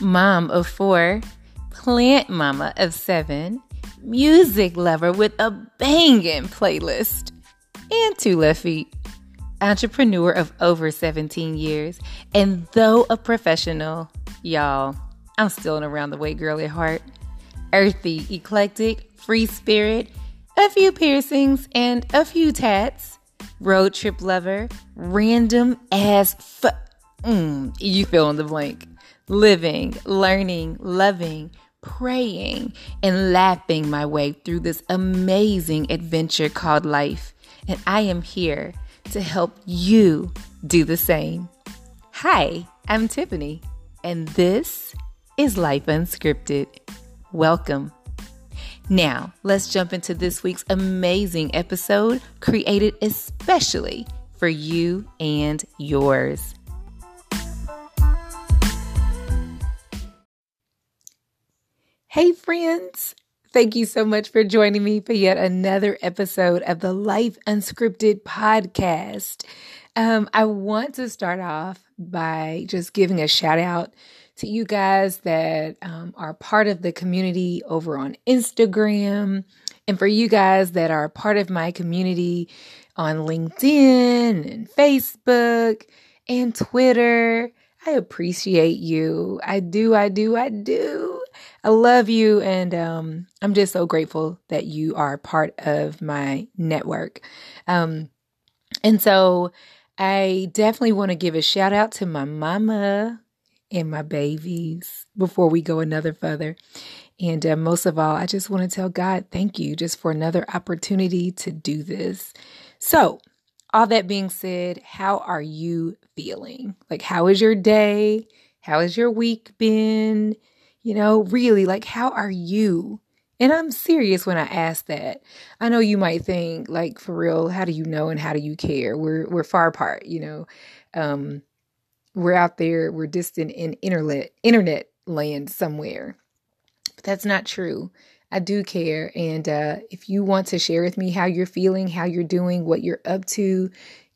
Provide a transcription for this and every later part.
mom of four, plant mama of seven, music lover with a banging playlist, and two left feet, entrepreneur of over 17 years, and though a professional, y'all, I'm still an around the way girl at heart. Earthy, eclectic, free spirit, a few piercings, and a few tats. Road trip lover, random as f. Mm, you fill in the blank. Living, learning, loving, praying, and laughing my way through this amazing adventure called life. And I am here to help you do the same. Hi, I'm Tiffany, and this is Life Unscripted. Welcome. Now, let's jump into this week's amazing episode created especially for you and yours. Hey, friends. Thank you so much for joining me for yet another episode of the Life Unscripted podcast. Um, I want to start off by just giving a shout out to you guys that um, are part of the community over on Instagram, and for you guys that are part of my community on LinkedIn and Facebook and Twitter. I appreciate you. I do, I do, I do. I love you, and um, I'm just so grateful that you are part of my network. Um, and so I definitely want to give a shout out to my mama and my babies before we go another further. And uh, most of all, I just want to tell God, thank you just for another opportunity to do this. So, all that being said, how are you feeling? Like, how is your day? How has your week been? You know, really, like, how are you? And I'm serious when I ask that. I know you might think, like, for real, how do you know and how do you care? We're we're far apart, you know. Um, we're out there, we're distant in internet internet land somewhere. But that's not true. I do care. And uh, if you want to share with me how you're feeling, how you're doing, what you're up to,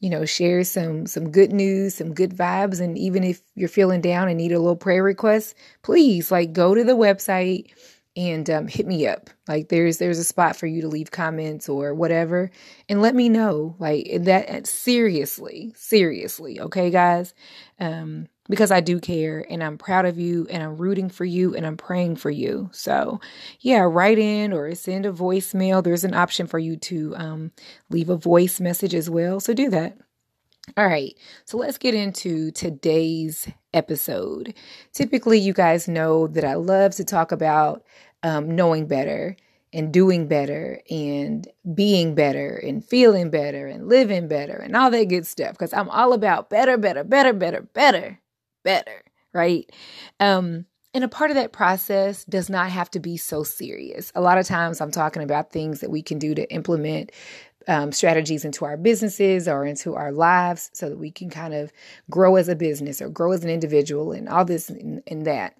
you know, share some some good news, some good vibes, and even if you're feeling down and need a little prayer request, please like go to the website and um, hit me up. Like there's there's a spot for you to leave comments or whatever, and let me know. Like that seriously, seriously, okay, guys. Um, because I do care and I'm proud of you and I'm rooting for you and I'm praying for you. So, yeah, write in or send a voicemail. There's an option for you to um, leave a voice message as well. So, do that. All right, so let's get into today's episode. Typically, you guys know that I love to talk about um, knowing better and doing better and being better and feeling better and living better and all that good stuff because I'm all about better, better, better, better, better better, right? Um, and a part of that process does not have to be so serious. A lot of times I'm talking about things that we can do to implement um, strategies into our businesses or into our lives so that we can kind of grow as a business or grow as an individual and all this and, and that.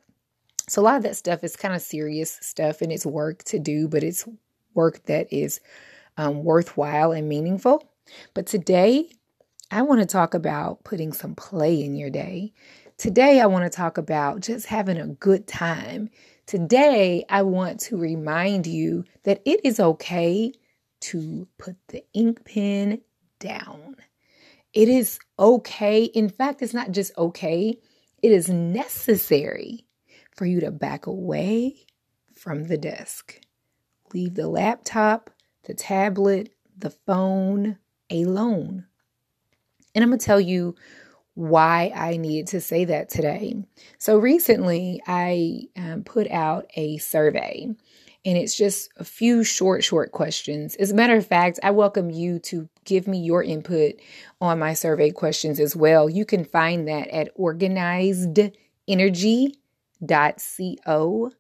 So, a lot of that stuff is kind of serious stuff and it's work to do, but it's work that is um, worthwhile and meaningful. But today, I want to talk about putting some play in your day. Today, I want to talk about just having a good time. Today, I want to remind you that it is okay to put the ink pen down. It is okay. In fact, it's not just okay, it is necessary for you to back away from the desk. Leave the laptop, the tablet, the phone alone. And I'm going to tell you why I needed to say that today. So recently, I um, put out a survey, and it's just a few short, short questions. As a matter of fact, I welcome you to give me your input on my survey questions as well. You can find that at organizedenergy.co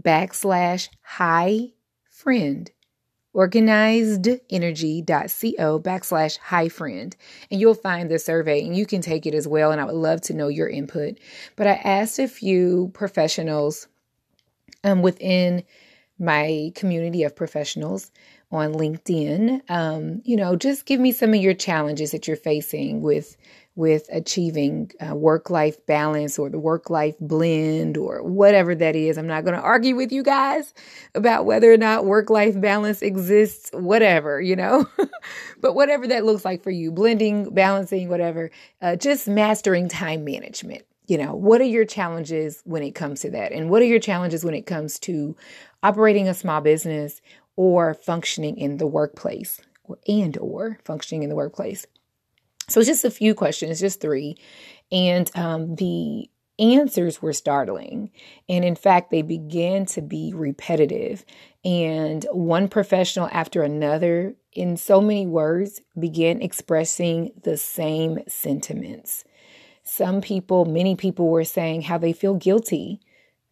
backslash hi friend organizedenergy.co backslash hi friend and you'll find the survey and you can take it as well and i would love to know your input but i asked a few professionals um, within my community of professionals on LinkedIn. Um, you know, just give me some of your challenges that you're facing with with achieving uh, work life balance or the work life blend or whatever that is. I'm not going to argue with you guys about whether or not work life balance exists, whatever, you know, but whatever that looks like for you, blending, balancing, whatever, uh, just mastering time management. You know, what are your challenges when it comes to that? And what are your challenges when it comes to operating a small business or functioning in the workplace and or functioning in the workplace. So it's just a few questions, just three. And um, the answers were startling. And in fact, they began to be repetitive. And one professional after another, in so many words, began expressing the same sentiments. Some people, many people were saying how they feel guilty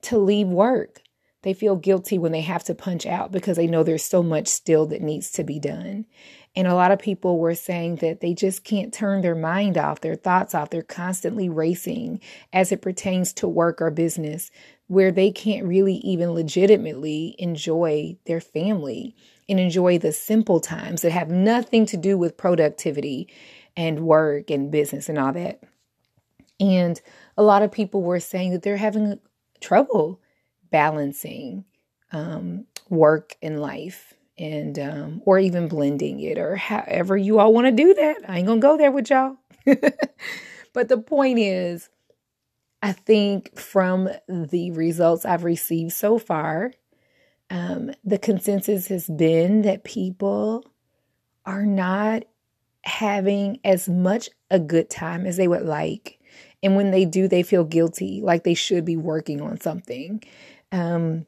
to leave work they feel guilty when they have to punch out because they know there's so much still that needs to be done. And a lot of people were saying that they just can't turn their mind off, their thoughts off. They're constantly racing as it pertains to work or business, where they can't really even legitimately enjoy their family and enjoy the simple times that have nothing to do with productivity and work and business and all that. And a lot of people were saying that they're having trouble balancing um, work and life and um, or even blending it or however you all want to do that. I ain't gonna go there with y'all. But the point is i think from the results i've received so far um, the consensus has been that people are not having as much a good time as they would like. And when they do they feel guilty like they should be working on something. Um,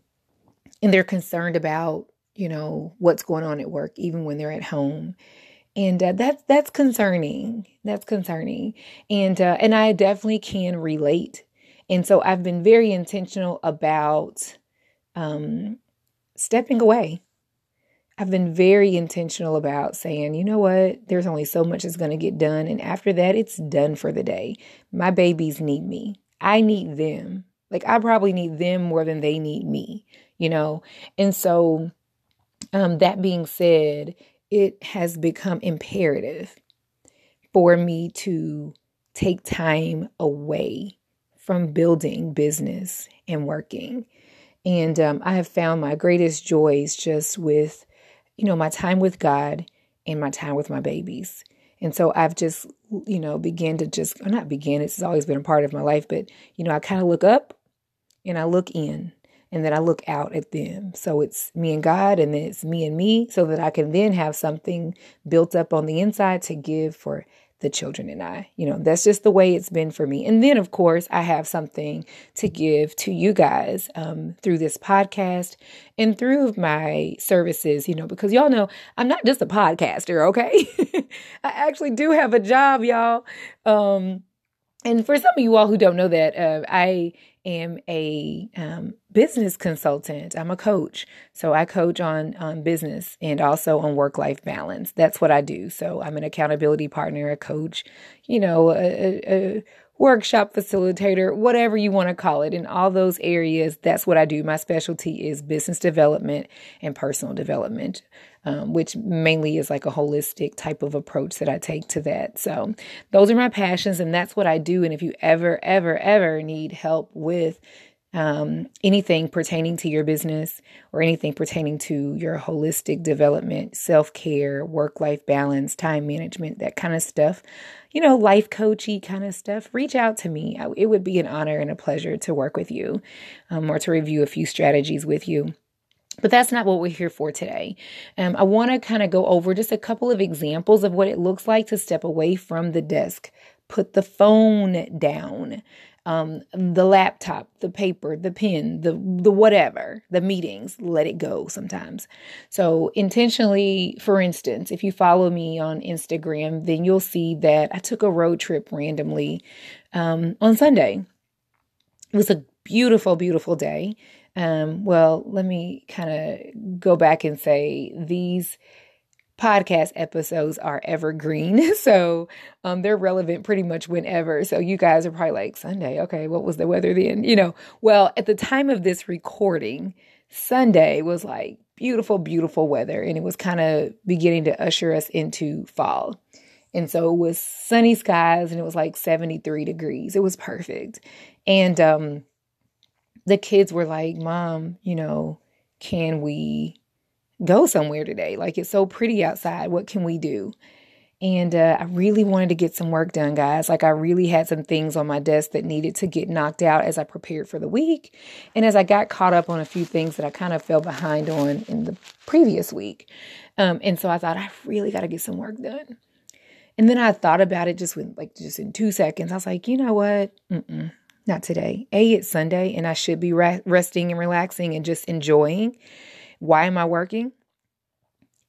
and they're concerned about, you know, what's going on at work, even when they're at home. And uh, that's that's concerning. That's concerning, and uh, and I definitely can relate. And so I've been very intentional about um, stepping away. I've been very intentional about saying, you know what, there's only so much that's going to get done. And after that, it's done for the day. My babies need me. I need them. Like I probably need them more than they need me, you know? And so, um, that being said, it has become imperative for me to take time away from building business and working. And um, I have found my greatest joys just with, you know, my time with God and my time with my babies. And so I've just, you know, began to just, not begin, it's always been a part of my life, but, you know, I kind of look up and I look in and then I look out at them. So it's me and God and then it's me and me so that I can then have something built up on the inside to give for the children and I. You know, that's just the way it's been for me. And then, of course, I have something to give to you guys um, through this podcast and through my services, you know, because y'all know I'm not just a podcaster, okay? I actually do have a job, y'all. Um, and for some of you all who don't know that, uh, I am a um, business consultant. I'm a coach. So I coach on, on business and also on work life balance. That's what I do. So I'm an accountability partner, a coach, you know, a, a, a workshop facilitator, whatever you want to call it. In all those areas, that's what I do. My specialty is business development and personal development um, which mainly is like a holistic type of approach that I take to that. So those are my passions, and that's what I do. And if you ever, ever, ever need help with um, anything pertaining to your business or anything pertaining to your holistic development, self care, work life balance, time management, that kind of stuff, you know, life coachy kind of stuff, reach out to me. It would be an honor and a pleasure to work with you um, or to review a few strategies with you. But that's not what we're here for today. Um, I want to kind of go over just a couple of examples of what it looks like to step away from the desk, put the phone down, um, the laptop, the paper, the pen, the the whatever, the meetings, let it go sometimes. So intentionally, for instance, if you follow me on Instagram, then you'll see that I took a road trip randomly um, on Sunday. It was a beautiful, beautiful day. Um, well, let me kind of go back and say these podcast episodes are evergreen. So um, they're relevant pretty much whenever. So you guys are probably like, Sunday, okay, what was the weather then? You know, well, at the time of this recording, Sunday was like beautiful, beautiful weather. And it was kind of beginning to usher us into fall. And so it was sunny skies and it was like 73 degrees. It was perfect. And um, the kids were like, Mom, you know, can we go somewhere today? Like it's so pretty outside. What can we do? And uh, I really wanted to get some work done, guys. Like, I really had some things on my desk that needed to get knocked out as I prepared for the week. And as I got caught up on a few things that I kind of fell behind on in the previous week. Um, and so I thought, I really got to get some work done. And then I thought about it just with like just in two seconds. I was like, you know what? Mm-mm, not today. A, it's Sunday and I should be re- resting and relaxing and just enjoying. Why am I working?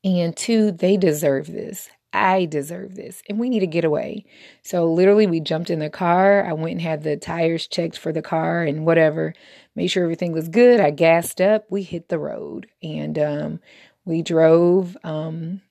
And two, they deserve this. I deserve this and we need to get away. So literally we jumped in the car. I went and had the tires checked for the car and whatever. Made sure everything was good. I gassed up. We hit the road and um, we drove um,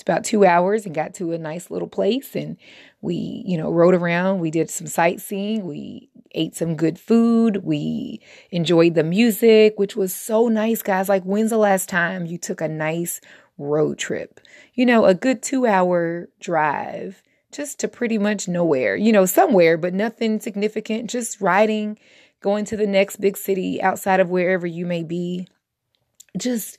about two hours and got to a nice little place and we, you know, rode around. We did some sightseeing. We ate some good food. We enjoyed the music, which was so nice, guys. Like, when's the last time you took a nice road trip. You know, a good two hour drive just to pretty much nowhere, you know, somewhere, but nothing significant, just riding, going to the next big city outside of wherever you may be. Just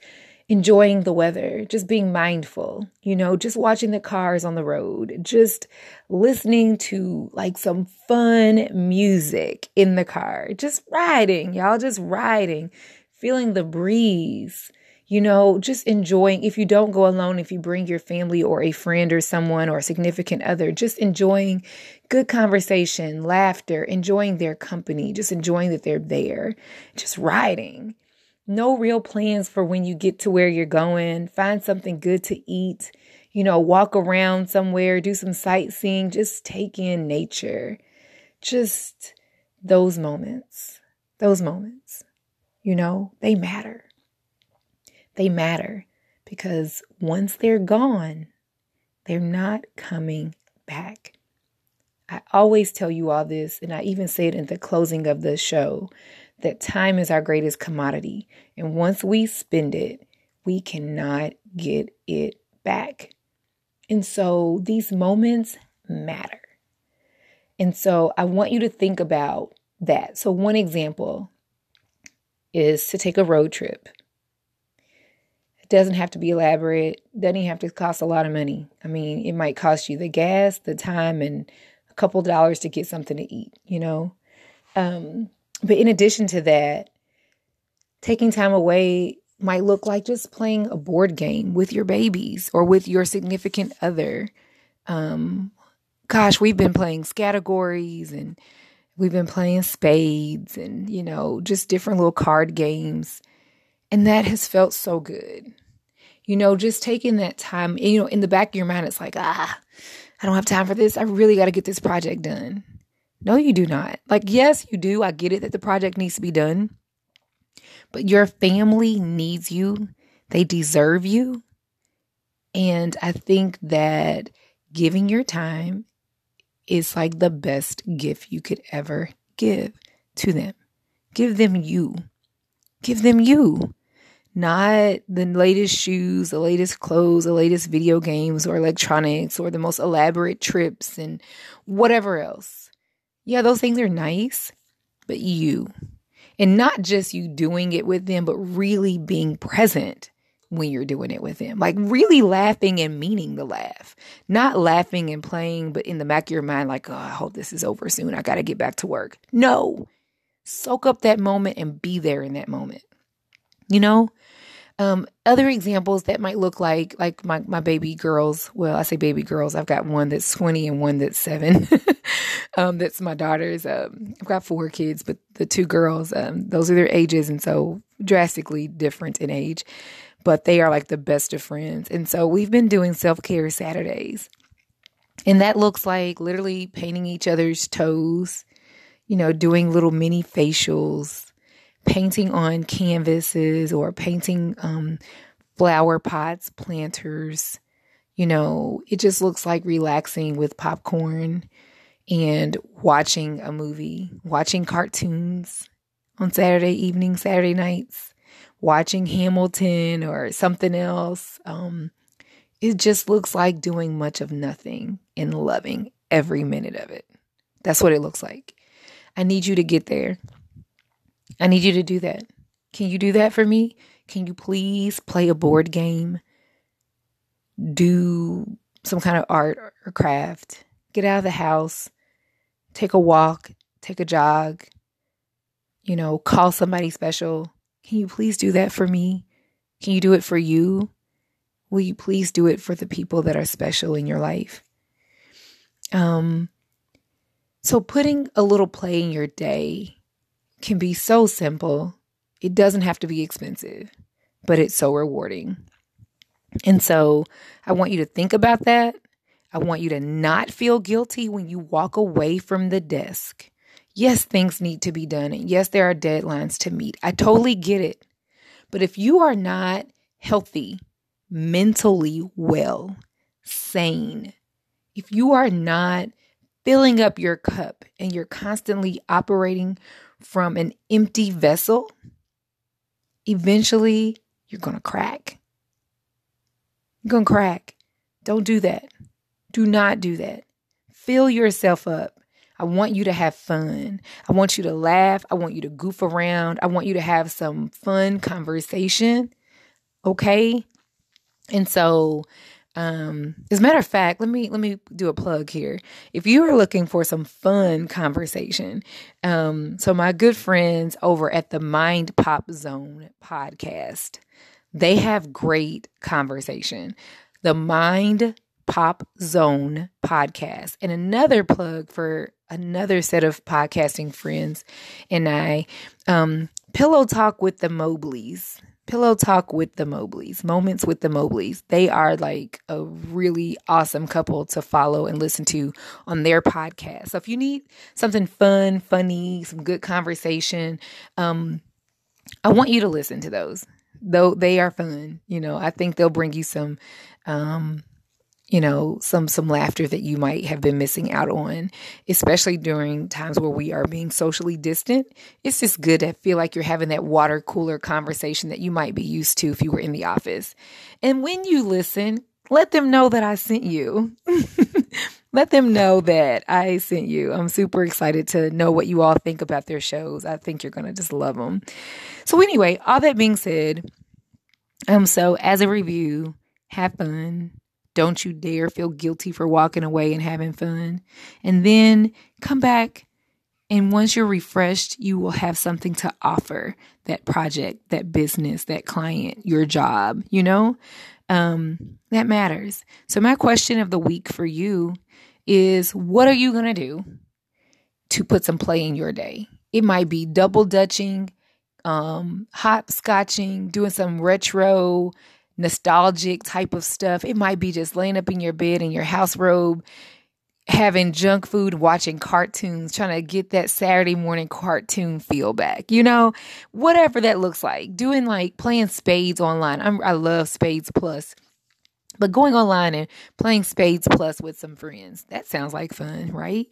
enjoying the weather, just being mindful, you know, just watching the cars on the road, just listening to like some fun music in the car, just riding, y'all, just riding, feeling the breeze you know, just enjoying, if you don't go alone, if you bring your family or a friend or someone or a significant other, just enjoying good conversation, laughter, enjoying their company, just enjoying that they're there, just riding. No real plans for when you get to where you're going. Find something good to eat, you know, walk around somewhere, do some sightseeing, just take in nature. Just those moments, those moments, you know, they matter they matter because once they're gone, they're not coming back. I always tell you all this, and I even say it in the closing of the show that time is our greatest commodity. And once we spend it, we cannot get it back. And so these moments matter. And so I want you to think about that. So, one example is to take a road trip It doesn't have to be elaborate, doesn't have to cost a lot of money. I mean, it might cost you the gas, the time, and a couple dollars to get something to eat, you know? Um, but in addition to that, taking time away might look like just playing a board game with your babies or with your significant other. Um, gosh, we've been playing categories and we've been playing spades and, you know, just different little card games. And that has felt so good you know, just taking that time, you know, in the back of your mind, it's like, ah, I don't have time for this. I really got to get this project done. No, you do not. Like, yes, you do. I get it that the project needs to be done, but your family needs you, they deserve you. And I think that giving your time is like the best gift you could ever give to them. Give them you. Give them you not the latest shoes, the latest clothes, the latest video games or electronics or the most elaborate trips and whatever else. Yeah, those things are nice, but you. And not just you doing it with them, but really being present when you're doing it with them. Like really laughing and meaning the laugh. Not laughing and playing, but in the back of your mind, like, oh, I hope this is over soon. I got to get back to work. No. Soak up that moment and be there in that moment. You know, um, other examples that might look like like my, my baby girls. Well, I say baby girls. I've got one that's 20 and one that's seven. um, that's my daughters. Um, I've got four kids, but the two girls, um, those are their ages, and so drastically different in age. But they are like the best of friends. And so we've been doing self care Saturdays. And that looks like literally painting each other's toes, you know, doing little mini facials, painting on canvases or painting um, flower pots, planters. You know, it just looks like relaxing with popcorn and watching a movie, watching cartoons on Saturday evening, Saturday nights, watching Hamilton or something else. Um, it just looks like doing much of nothing and loving every minute of it. That's what it looks like. I need you to get there. I need you to do that. Can you do that for me? Can you please play a board game? Do some kind of art or craft. Get out of the house. Take a walk. Take a jog. You know, call somebody special. Can you please do that for me? Can you do it for you? Will you please do it for the people that are special in your life? Um, so putting a little play in your day can be so simple. It doesn't have to be expensive, but it's so rewarding. And so I want you to think about that. I want you to not feel guilty when you walk away from the desk. Yes, things need to be done. And yes, there are deadlines to meet. I totally get it. But if you are not healthy, mentally well, sane, if you are not filling up your cup and you're constantly operating from an empty vessel, eventually you're going to crack. You're going to crack. Don't do that. Do not do that. Fill yourself up. I want you to have fun. I want you to laugh. I want you to goof around. I want you to have some fun conversation. Okay? And so um, as a matter of fact, let me let me do a plug here. If you are looking for some fun conversation, um, so my good friends over at the Mind Pop Zone podcast, they have great conversation. The Mind Pop Zone podcast, and another plug for another set of podcasting friends and I, um, Pillow Talk with the Mobleys. Pillow Talk with the Mobleys, Moments with the Mobleys. They are like a really awesome couple to follow and listen to on their podcast. So if you need something fun, funny, some good conversation, um, I want you to listen to those. Though they are fun, you know, I think they'll bring you some um you know some some laughter that you might have been missing out on especially during times where we are being socially distant. It's just good to feel like you're having that water cooler conversation that you might be used to if you were in the office. And when you listen let them know that i sent you. Let them know that i sent you. I'm super excited to know what you all think about their shows. I think you're gonna just love them so anyway all that being said um so as a review have fun don't you dare feel guilty for walking away and having fun. And then come back. And once you're refreshed, you will have something to offer that project, that business, that client, your job, you know? Um, that matters. So, my question of the week for you is what are you going to do to put some play in your day? It might be double dutching, um, hopscotching, doing some retro nostalgic type of stuff. It might be just laying up in your bed in your house robe, having junk food, watching cartoons, trying to get that Saturday morning cartoon feel back. You know, whatever that looks like. Doing like playing spades online. I'm, I love Spades Plus. But going online and playing Spades Plus with some friends, that sounds like fun, right?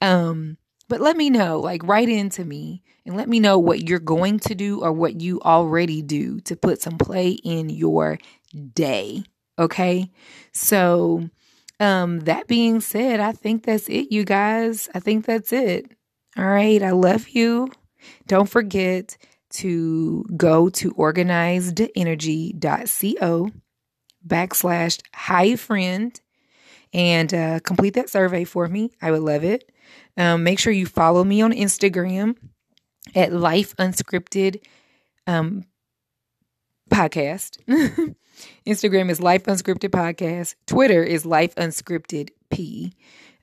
Um, but let me know, like, write into me and let me know what you're going to do or what you already do to put some play in your day. Okay. So, um, that being said, I think that's it, you guys. I think that's it. All right. I love you. Don't forget to go to organizedenergy.co backslash hi friend and uh, complete that survey for me. I would love it. Um, make sure you follow me on Instagram at Life Unscripted um, Podcast. Instagram is Life Unscripted Podcast. Twitter is Life Unscripted P.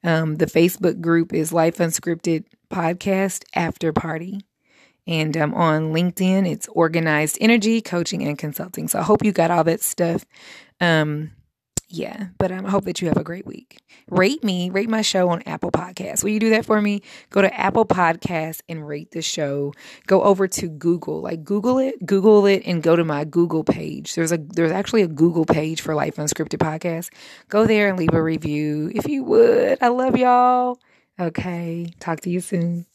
Um, the Facebook group is Life Unscripted Podcast After Party. And um, on LinkedIn, it's Organized Energy Coaching and Consulting. So I hope you got all that stuff. Um, yeah, but um, I hope that you have a great week. Rate me, rate my show on Apple Podcasts. Will you do that for me? Go to Apple Podcasts and rate the show. Go over to Google, like Google it, Google it, and go to my Google page. There's a there's actually a Google page for Life Unscripted Podcast. Go there and leave a review if you would. I love y'all. Okay, talk to you soon.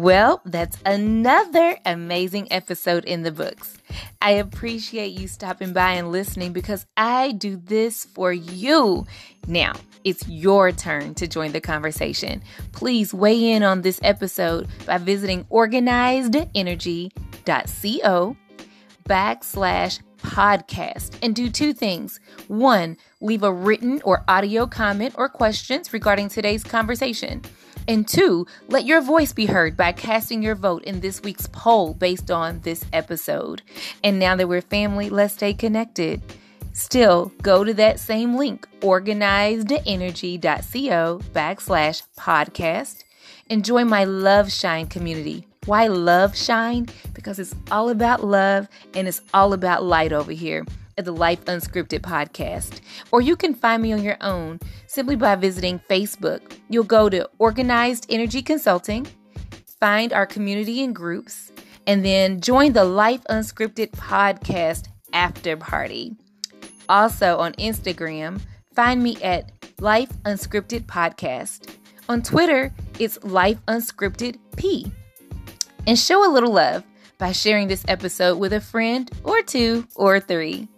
Well, that's another amazing episode in the books. I appreciate you stopping by and listening because I do this for you. Now, it's your turn to join the conversation. Please weigh in on this episode by visiting organizedenergy.co backslash podcast and do two things. One, leave a written or audio comment or questions regarding today's conversation. And two, let your voice be heard by casting your vote in this week's poll based on this episode. And now that we're family, let's stay connected. Still, go to that same link, organizedenergy.co backslash podcast. Enjoy my Love Shine community. Why love shine? Because it's all about love and it's all about light over here at the Life Unscripted podcast. Or you can find me on your own simply by visiting Facebook. You'll go to Organized Energy Consulting, find our community and groups, and then join the Life Unscripted podcast after party. Also on Instagram, find me at Life Unscripted Podcast. On Twitter, it's Life Unscripted P and show a little love by sharing this episode with a friend or two or three.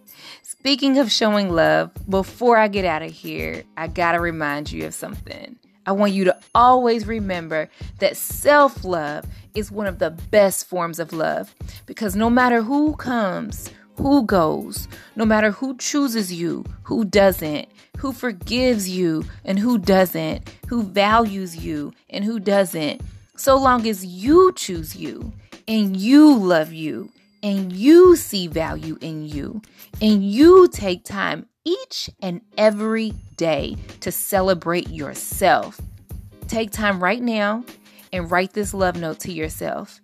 Speaking of showing love, before I get out of here, I gotta remind you of something. I want you to always remember that self love is one of the best forms of love because no matter who comes, who goes, no matter who chooses you, who doesn't, who forgives you and who doesn't, who values you and who doesn't, so long as you choose you and you love you and you see value in you and you take time each and every day to celebrate yourself. Take time right now and write this love note to yourself.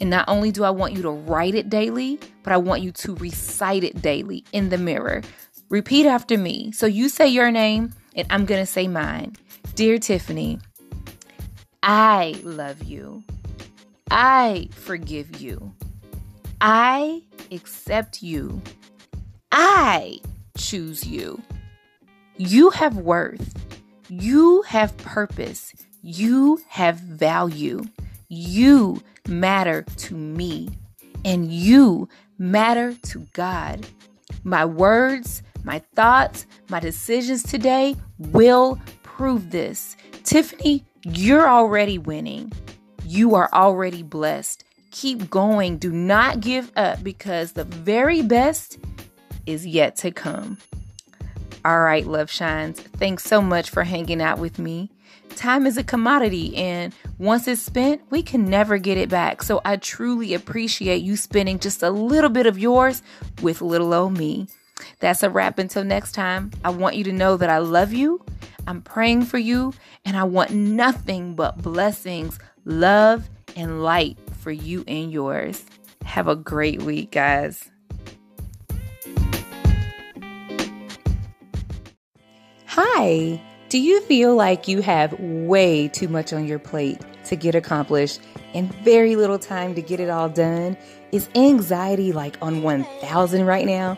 And not only do I want you to write it daily, but I want you to recite it daily in the mirror. Repeat after me. So you say your name, and I'm going to say mine. Dear Tiffany, I love you. I forgive you. I accept you. I choose you. You have worth. You have purpose. You have value. You matter to me. And you matter to God. My words, my thoughts, my decisions today will prove this. Tiffany, you're already winning. You are already blessed. Keep going. Do not give up because the very best is yet to come. All right, Love Shines. Thanks so much for hanging out with me. Time is a commodity, and once it's spent, we can never get it back. So I truly appreciate you spending just a little bit of yours with little old me. That's a wrap until next time. I want you to know that I love you I'm praying for you, and I want nothing but blessings, love, and light for you and yours. Have a great week, guys. Hi. Do you feel like you have way too much on your plate to get accomplished and very little time to get it all done? Is anxiety like on 1000 right now?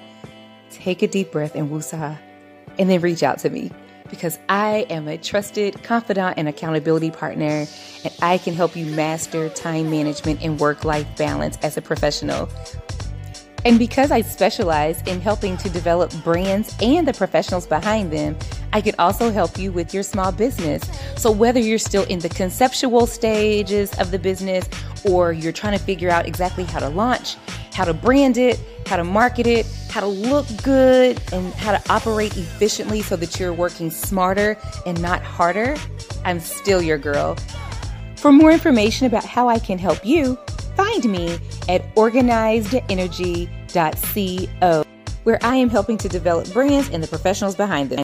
Take a deep breath and woosah, and then reach out to me because I am a trusted confidant and accountability partner, and I can help you master time management and work life balance as a professional. And because I specialize in helping to develop brands and the professionals behind them, I can also help you with your small business. So, whether you're still in the conceptual stages of the business or you're trying to figure out exactly how to launch, how to brand it, how to market it, how to look good, and how to operate efficiently so that you're working smarter and not harder, I'm still your girl. For more information about how I can help you, find me at organizedenergy.co, where I am helping to develop brands and the professionals behind them.